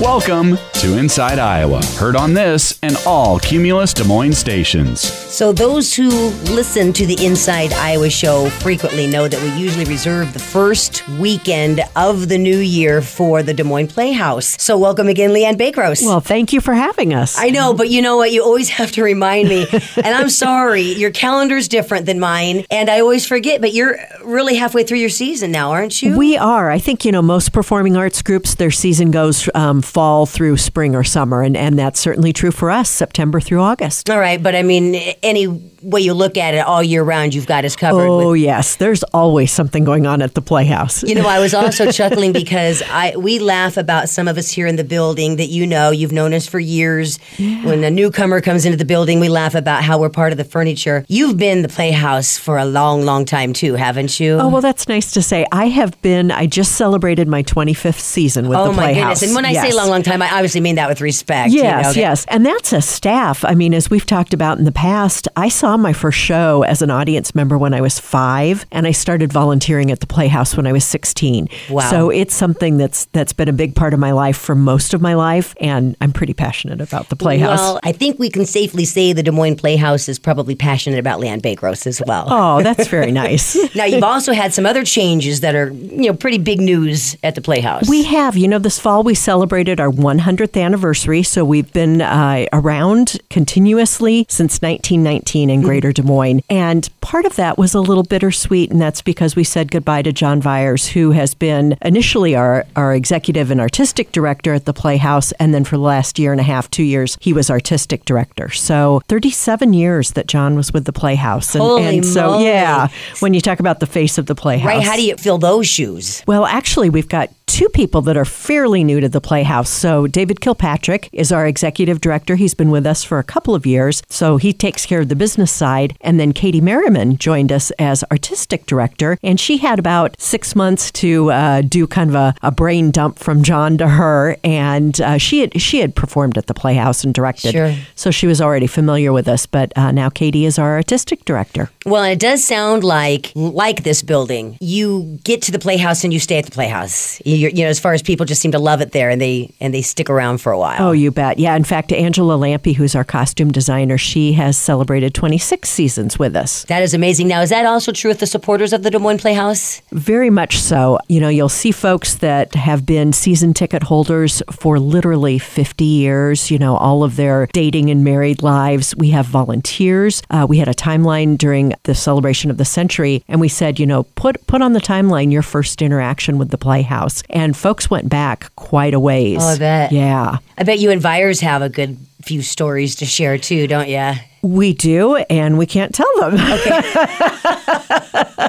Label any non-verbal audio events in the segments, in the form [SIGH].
Welcome to Inside Iowa, heard on this and all Cumulus Des Moines stations. So, those who listen to the Inside Iowa show frequently know that we usually reserve the first weekend of the new year for the Des Moines Playhouse. So, welcome again, Leanne Bakros. Well, thank you for having us. I know, but you know what? You always [LAUGHS] have to remind me. and I'm sorry, your calendar's different than mine, and I always forget, but you're really halfway through your season now, aren't you? We are. I think, you know, most performing arts groups, their season goes um, fall through spring or summer, and, and that's certainly true for us, September through August. All right, but I mean, any way you look at it, all year round, you've got us covered. Oh, with- yes. There's always something going on at the Playhouse. You know, I was also [LAUGHS] chuckling because I we laugh about some of us here in the building that you know you've known us for years. When a newcomer comes into the building, we laugh about how we're part of the furniture. You've been the Playhouse for a long, long time too, haven't you? Oh, well, that's nice to say. I have been, I just celebrated my 25th season with Oh, the my Playhouse. goodness! And when I say long, long time, I obviously mean that with respect. you Yes, know. yes. And that's a staff. I mean, as we've talked about in the past, I saw my first show as an audience member when I was five, and I started volunteering at the Playhouse when I was 16. Wow. So it's something that's that's been a big part of my life for most of my life, and I'm pretty passionate about the Playhouse. Well, I think we can safely say the Des Moines Playhouse is probably passionate about Leanne Bakros as well. oh, [LAUGHS] that's very nice. Now, you've also had some other changes that are, you know, pretty big news at the Playhouse. We have. You know, this fall we celebrated our 100th anniversary, so we've been uh, around continuously since 1919 in Mm-hmm. Greater Des Moines. And part of that was a little bittersweet, and that's because we said goodbye to John Viars, who has been initially our, our executive and artistic director at the Playhouse, and then for the last year and a half, two years, he was artistic director. So 37 years that John was with the Playhouse. And, Holy and so, moly. yeah, when you talk about the face of the Playhouse. right? How do you fill those shoes? Well, actually, we've got two people that are fairly new to the Playhouse. So, David Kilpatrick is our executive director. He's been with us for a couple of years. So, he takes care of the business side. And then Katie Merriman joined us as artistic director. And she had about six months to uh, do kind of a, a brain dump from John to her. And uh, she, had, she had performed at the Playhouse and directed. Sure. So, she was already familiar with us. But uh, now Katie is our artistic director. Well, it does sound like like this building. You get to the Playhouse and you stay at the Playhouse. You're, you know, as far as people just seem to love it there and they and they stick around for a while. Oh, you bet. Yeah. In fact, Angela Lampe, who's our costume designer, she has celebrated 26 seasons with us. That is amazing. Now, is that also true with the supporters of the Des Moines Playhouse? Very much so. You know, you'll see folks that have been season ticket holders for literally 50 years, you know, all of their dating and married lives. We have volunteers. Uh, we had a timeline during the celebration of the century, and we said, you know, put, put on the timeline your first interaction with the Playhouse. And folks went back quite a ways. Oh, I bet. Yeah. I bet you and Viars have a good few stories to share too, don't you? We do, and we can't tell them. Okay. [LAUGHS]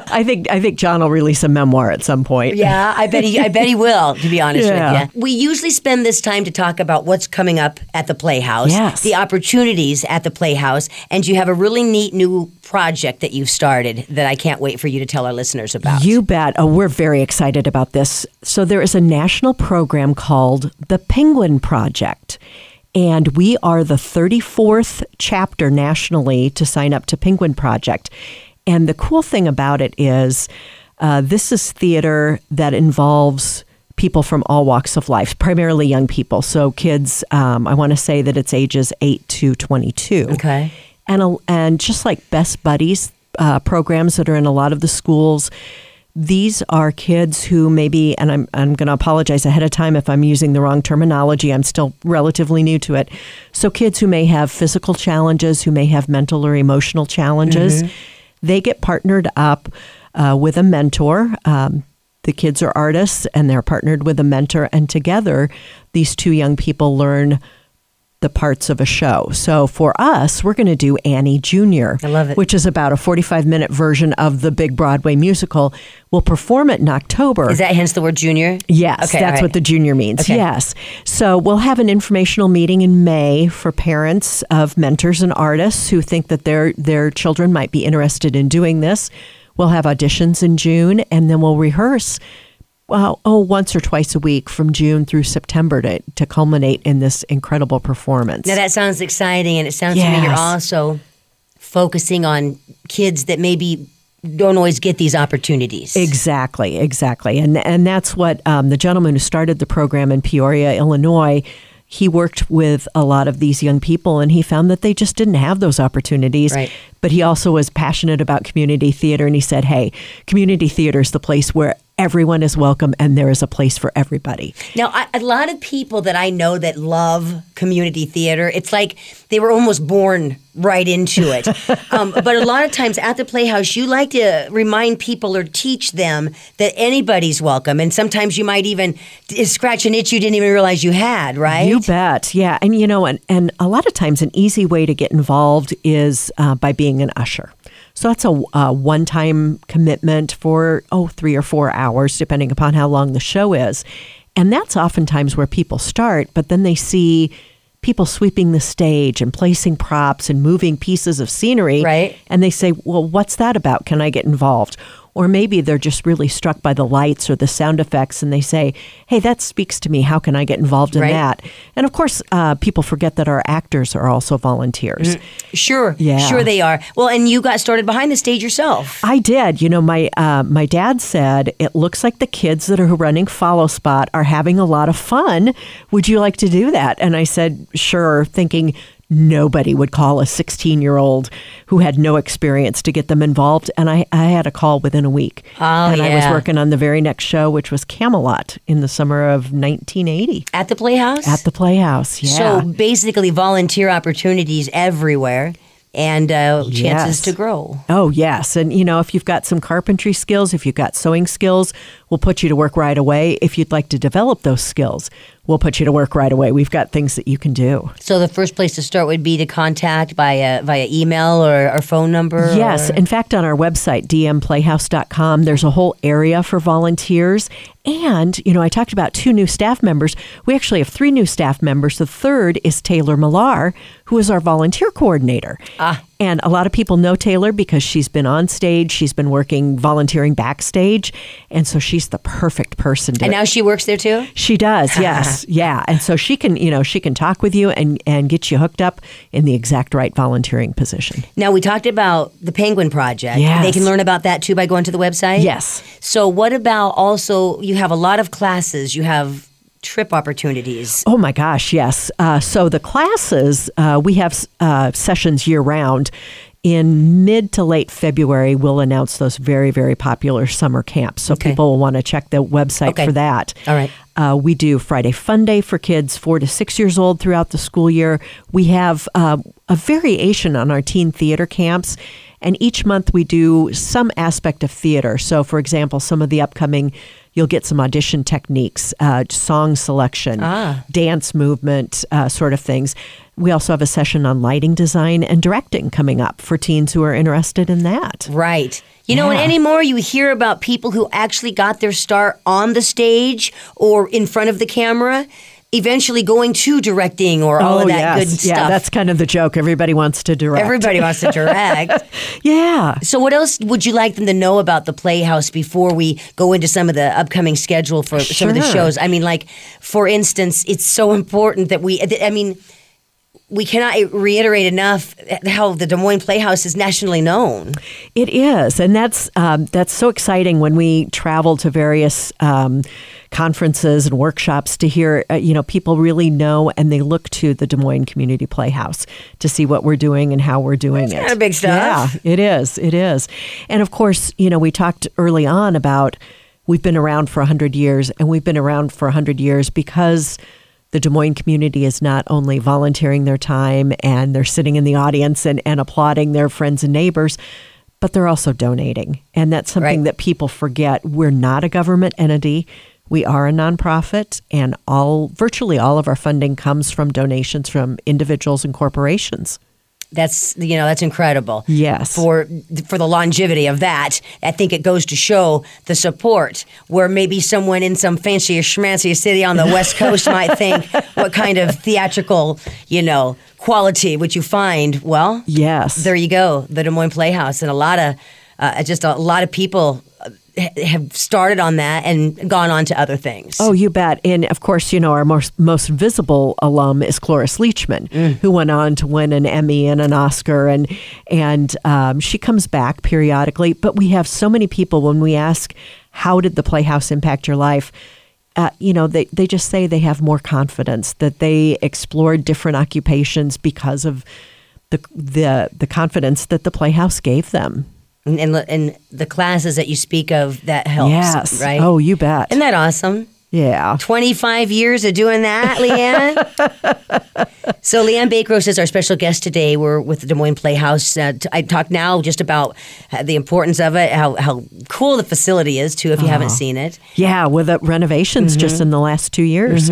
I think I think John will release a memoir at some point. Yeah, I bet he. I bet he will. To be honest Yeah. with you, we usually spend this time to talk about what's coming up at the Playhouse, Yes. the opportunities at the Playhouse, and you have a really neat new project that you've started that I can't wait for you to tell our listeners about. You bet. Oh, we're very excited about this. So there is a national program called the Penguin Project. And we are the 34th chapter nationally to sign up to Penguin Project. And the cool thing about it is uh, this is theater that involves people from all walks of life, primarily young people. So kids, um, I want to say that it's ages 8 to 22 Okay. and a, and just like Best Buddies uh, programs that are in a lot of the schools, these are kids who maybe, and I'm I'm going to apologize ahead of time if I'm using the wrong terminology. I'm still relatively new to it. So kids who may have physical challenges, who may have mental or emotional challenges, they get partnered up uh, with a mentor. Um, the kids are artists and they're partnered with a mentor, and together, these two young people learn the parts of a show. So for us, we're going to do Annie Jr. I love it. Which is about a 45 minute version of the big Broadway musical. We'll perform it in October. Is that hence the word junior? Yes, Okay, that's right. what the junior means. Okay. Yes. So we'll have an informational meeting in May for parents of mentors and artists who think that their their children might be interested in doing this. We'll have auditions in June and then we'll rehearse well, oh, once or twice a week from June through September to, to culminate in this incredible performance. Now that sounds exciting, and it sounds to me you're also focusing on kids that maybe don't always get these opportunities. Exactly, exactly, and and that's what um, the gentleman who started the program in Peoria, Illinois. He worked with a lot of these young people, and he found that they just didn't have those opportunities. Right. But he also was passionate about community theater, and he said, "Hey, community theater is the place where everyone is welcome, and there is a place for everybody." Now, I, a lot of people that I know that love community theater, it's like they were almost born right into it. [LAUGHS] um, but a lot of times at the Playhouse, you like to remind people or teach them that anybody's welcome. And sometimes you might even scratch an itch you didn't even realize you had, right? You bet. Yeah. And, you know, and, and a lot of times an easy way to get involved is uh, by being an usher. So that's a, a one time commitment for, oh, three or four hours, depending upon how long the show is. And that's oftentimes where people start, but then they see people sweeping the stage and placing props and moving pieces of scenery. Right. And they say, well, what's that about? Can I get involved? Or maybe they're just really struck by the lights or the sound effects and they say, hey, that speaks to me. How can I get involved in Right. that? And of course, uh, people forget that our actors are also volunteers. Sure, Yeah. sure they are. Well, and you got started behind the stage yourself. I did. You know, my uh, my dad said it looks like the kids that are running Follow Spot are having a lot of fun. Would you like to do that? And I said, sure, thinking nobody would call a 16 year old who had no experience to get them involved. And I, I had a call within a week. Oh, and I was working on the very next show, which was Camelot in the summer of 1980 At the Playhouse? at the Playhouse. Yeah. So basically, volunteer opportunities everywhere and uh, chances Yes. to grow. Oh, yes. And, you know, if you've got some carpentry skills, if you've got sewing skills, we'll put you to work right away. If you'd like to develop those skills, we'll put you to work right away. We've got things that you can do. So the first place to start would be to contact via via email or, or phone number. Yes. or- In fact, on our website, dmplayhouse.com, there's a whole area for volunteers. And, you know, I talked about two new staff members. We actually have three new staff members. The third is Taylor Millar, who is our volunteer coordinator. Ah. And a lot of people know Taylor because she's been on stage, she's been working volunteering backstage. And so she's the perfect person to and now she works there too. She does, [LAUGHS] yes, yeah, and so she can, you know, she can talk with you and and get you hooked up in the exact right volunteering position. Now we talked about the Penguin Project. Yes. They can learn about that too by going to the website. Yes. So what about also? You have a lot of classes. You have trip opportunities. Oh my gosh, yes. Uh, so the classes uh, we have uh, sessions year round. In mid to late February, we'll announce those very, very popular summer camps. So Okay. people will want to check the website Okay. for that. All right. Uh, we do Friday Fun Day for kids four to six years old throughout the school year. We have uh, a variation on our teen theater camps. And each month we do some aspect of theater. So, for example, some of the upcoming, you'll get some audition techniques, uh, song selection, Ah. dance movement, uh, sort of things. We also have a session on lighting design and directing coming up for teens who are interested in that. Right. You know, and anymore you hear about people who actually got their start on the stage or in front of the camera, eventually going to directing or all of oh, that good stuff. Oh, Yeah, that's kind of the joke. Everybody wants to direct. Everybody wants to direct. [LAUGHS] Yeah. So, what else would you like them to know about the Playhouse before we go into some of the upcoming schedule for some of the shows? I mean, like, for instance, it's so important that we, I mean, we cannot reiterate enough how the Des Moines Playhouse is nationally known. It is, and that's um, that's so exciting when we travel to various um, conferences and workshops to hear. Uh, you know, people really know and they look to the Des Moines Community Playhouse to see what we're doing and how we're doing it. kinda big stuff. Yeah, it is. It is, and of course, you know, we talked early on about we've been around for hundred years, and we've been around for hundred years because the Des Moines community is not only volunteering their time and they're sitting in the audience and, and applauding their friends and neighbors, but they're also donating. And that's something Right. that people forget. We're not a government entity. We are a nonprofit, and all virtually all of our funding comes from donations from individuals and corporations. That's you know that's incredible. Yes. For for the longevity of that, I think it goes to show the support. Where maybe someone in some fancy or schmancy city on the [LAUGHS] West Coast might think, what kind of theatrical, you know, quality would you find? Well, Yes. there you go, the Des Moines Playhouse, and a lot of uh, just a lot of people. Ha- have started on that and gone on to other things. Oh, you bet. And of course, you know, our most, most visible alum is Cloris Leachman, who went on to win an Emmy and an Oscar. And, and um, she comes back periodically. But we have so many people when we ask, how did the Playhouse impact your life? Uh, you know, they, they just say they have more confidence, that they explored different occupations because of the, the, the confidence that the Playhouse gave them. And, and and the classes that you speak of that helps. yes. Right. Oh, you bet. isn't that awesome? yeah. 25 years of doing that, [LAUGHS] Leanne. so, Leanne Bakros is our special guest today. We're with the Des Moines Playhouse. Uh, t- I talked now just about uh, the importance of it, how, how cool the facility is, too, if you haven't seen it. Yeah, with the renovations just in the last two years.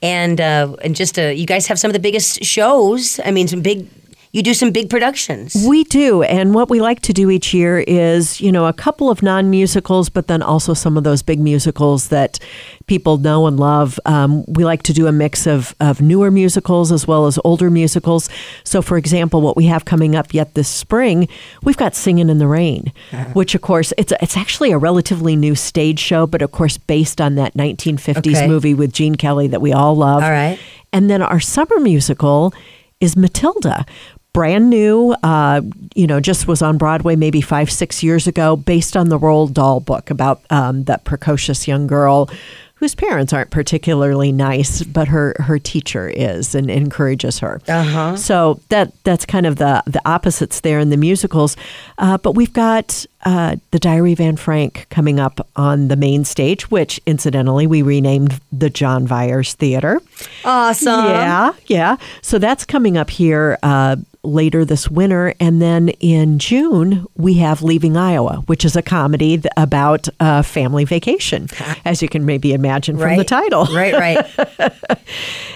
And uh, and just uh, you guys have some of the biggest shows. I mean, some big, you do some big productions. We do. And what we like to do each year is, you know, a couple of non musicals, but then also some of those big musicals that people know and love. Um, we like to do a mix of, of newer musicals as well as older musicals. So, for example, what we have coming up yet this spring, we've got Singing in the Rain, [LAUGHS] which, of course, it's, it's actually a relatively new stage show, but of course, based on that 1950s Okay. movie with Gene Kelly that we all love. All right. And then our summer musical is Matilda. Brand new, uh, you know, just was on Broadway maybe five, six years ago, based on the Roald Dahl book about um, that precocious young girl whose parents aren't particularly nice, but her her teacher is and encourages her. Uh-huh. So that that's kind of the the opposites there in the musicals. Uh, but we've got uh, the Diary of Anne Frank coming up on the main stage, which incidentally we renamed the John Viars Theater. Awesome. Yeah, yeah. So that's coming up here uh, later this winter. And then in June, we have Leaving Iowa, which is a comedy th- about a family vacation, [LAUGHS] as you can maybe imagine from the title. Right, right. [LAUGHS]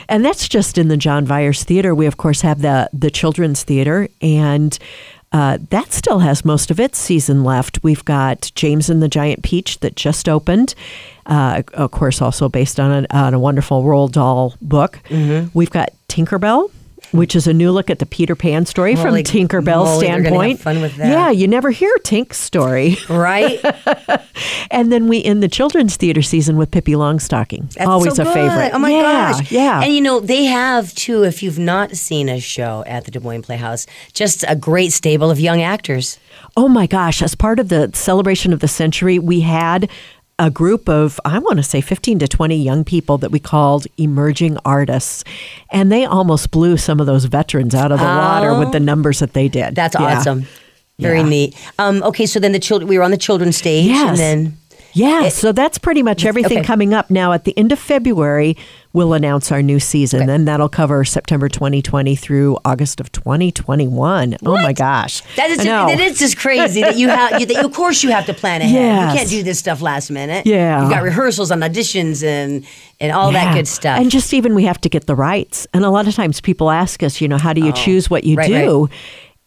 And that's just in the John Viars Theater. We, of course, have the, the Children's Theater, and uh, that still has most of its season left. We've got James and the Giant Peach that just opened. Uh, of course, also based on a, on a wonderful Roald Dahl book. Mm-hmm. We've got Tinkerbell, which is a new look at the Peter Pan story from Tinkerbell's they're have standpoint. fun with that. Yeah, you never hear Tink's story. right? [LAUGHS] and then we end the children's theater season with Pippi Longstocking. That's Always so a good. favorite. Oh my yeah, gosh. Yeah. And you know, they have too, if you've not seen a show at the Des Moines Playhouse, just a great stable of young actors. Oh my gosh, as part of the celebration of the century, we had a group of, I want to say 15 to 20 young people that we called emerging artists. And they almost blew some of those veterans out of the water with the numbers that they did. Oh. That's Yeah. awesome. Very Yeah. neat. Um, okay, so then the children, we were on the children's stage, Yes. and then Yeah, eh, so that's pretty much everything okay. coming up now. At the end of February, we'll announce our new season, and that'll cover September 2020 through August of 2021. Oh my gosh. that is just, that is just crazy that you have. You, that you, of course, you have to plan ahead. Yes. You can't do this stuff last minute. Yeah. you've got rehearsals and auditions and and all that good stuff. And just even we have to get the rights. And a lot of times people ask us, you know, how do you oh. choose what you right, do?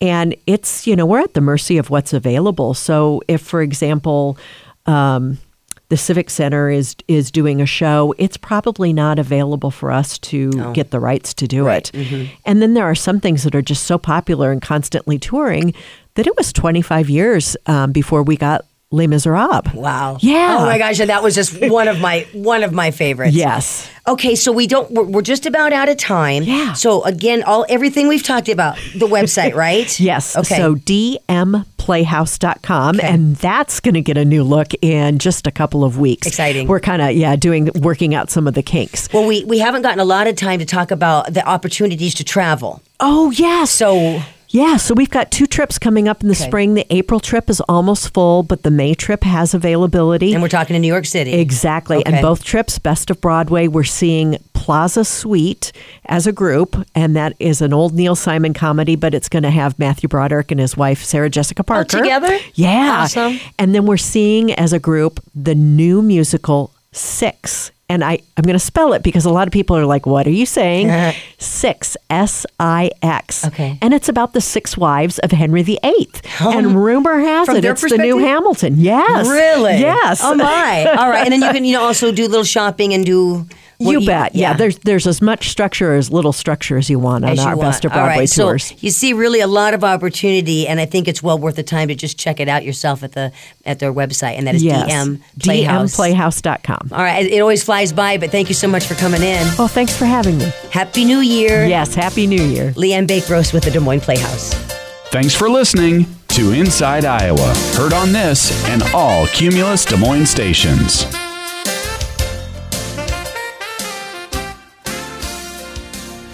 And it's, you know, we're at the mercy of what's available. So if, for example, um, the Civic Center is is doing a show, it's probably not available for us to get the rights to do it. And then there are some things that are just so popular and constantly touring that it was 25 years um, before we got Les Miserables. wow. Yeah. Oh my gosh, and that was just one of my one of my favorites. Yes. Okay, so we don't. We're, we're just about out of time. Yeah. So again, all everything we've talked about, the website, right? [LAUGHS] Yes. Okay. So dmplayhouse.com. Okay. And that's going to get a new look in just a couple of weeks. Exciting. We're kind of, yeah, doing, working out some of the kinks. well, we we haven't gotten a lot of time to talk about the opportunities to travel. Oh, yes. So Yeah, so we've got two trips coming up in the Okay. spring. The April trip is almost full, but the May trip has availability. and we're talking to New York City. Exactly. Okay. And both trips, Best of Broadway, we're seeing Plaza Suite as a group. And that is an old Neil Simon comedy, but it's going to have Matthew Broderick and his wife, Sarah Jessica oh, Parker. together? Yeah. Awesome. And then we're seeing as a group the new musical Six. And I, I'm going to spell it because a lot of people are like, what are you saying? [LAUGHS] Six, S I X. Okay. And it's about the six wives of Henry VIII. Oh. and rumor has it it's the new? Hamilton. Yes. Really? Yes. Oh my! [LAUGHS] All right, and then you can you know also do a little shopping and do Well, You bet. Yeah. there's there's as much structure or as little structure as you want on as you our want. Best of All Broadway right, tours. So you see really a lot of opportunity, and I think it's well worth the time to just check it out yourself at the at their website, and that is yes. DM Playhouse. DMPlayhouse.com. All right, it always flies by, but thank you so much for coming in. Well, thanks for having me. Happy New Year. Yes, Happy New Year. Leanne Bakros with the Des Moines Playhouse. Thanks for listening to Inside Iowa. Heard on this and all Cumulus Des Moines stations.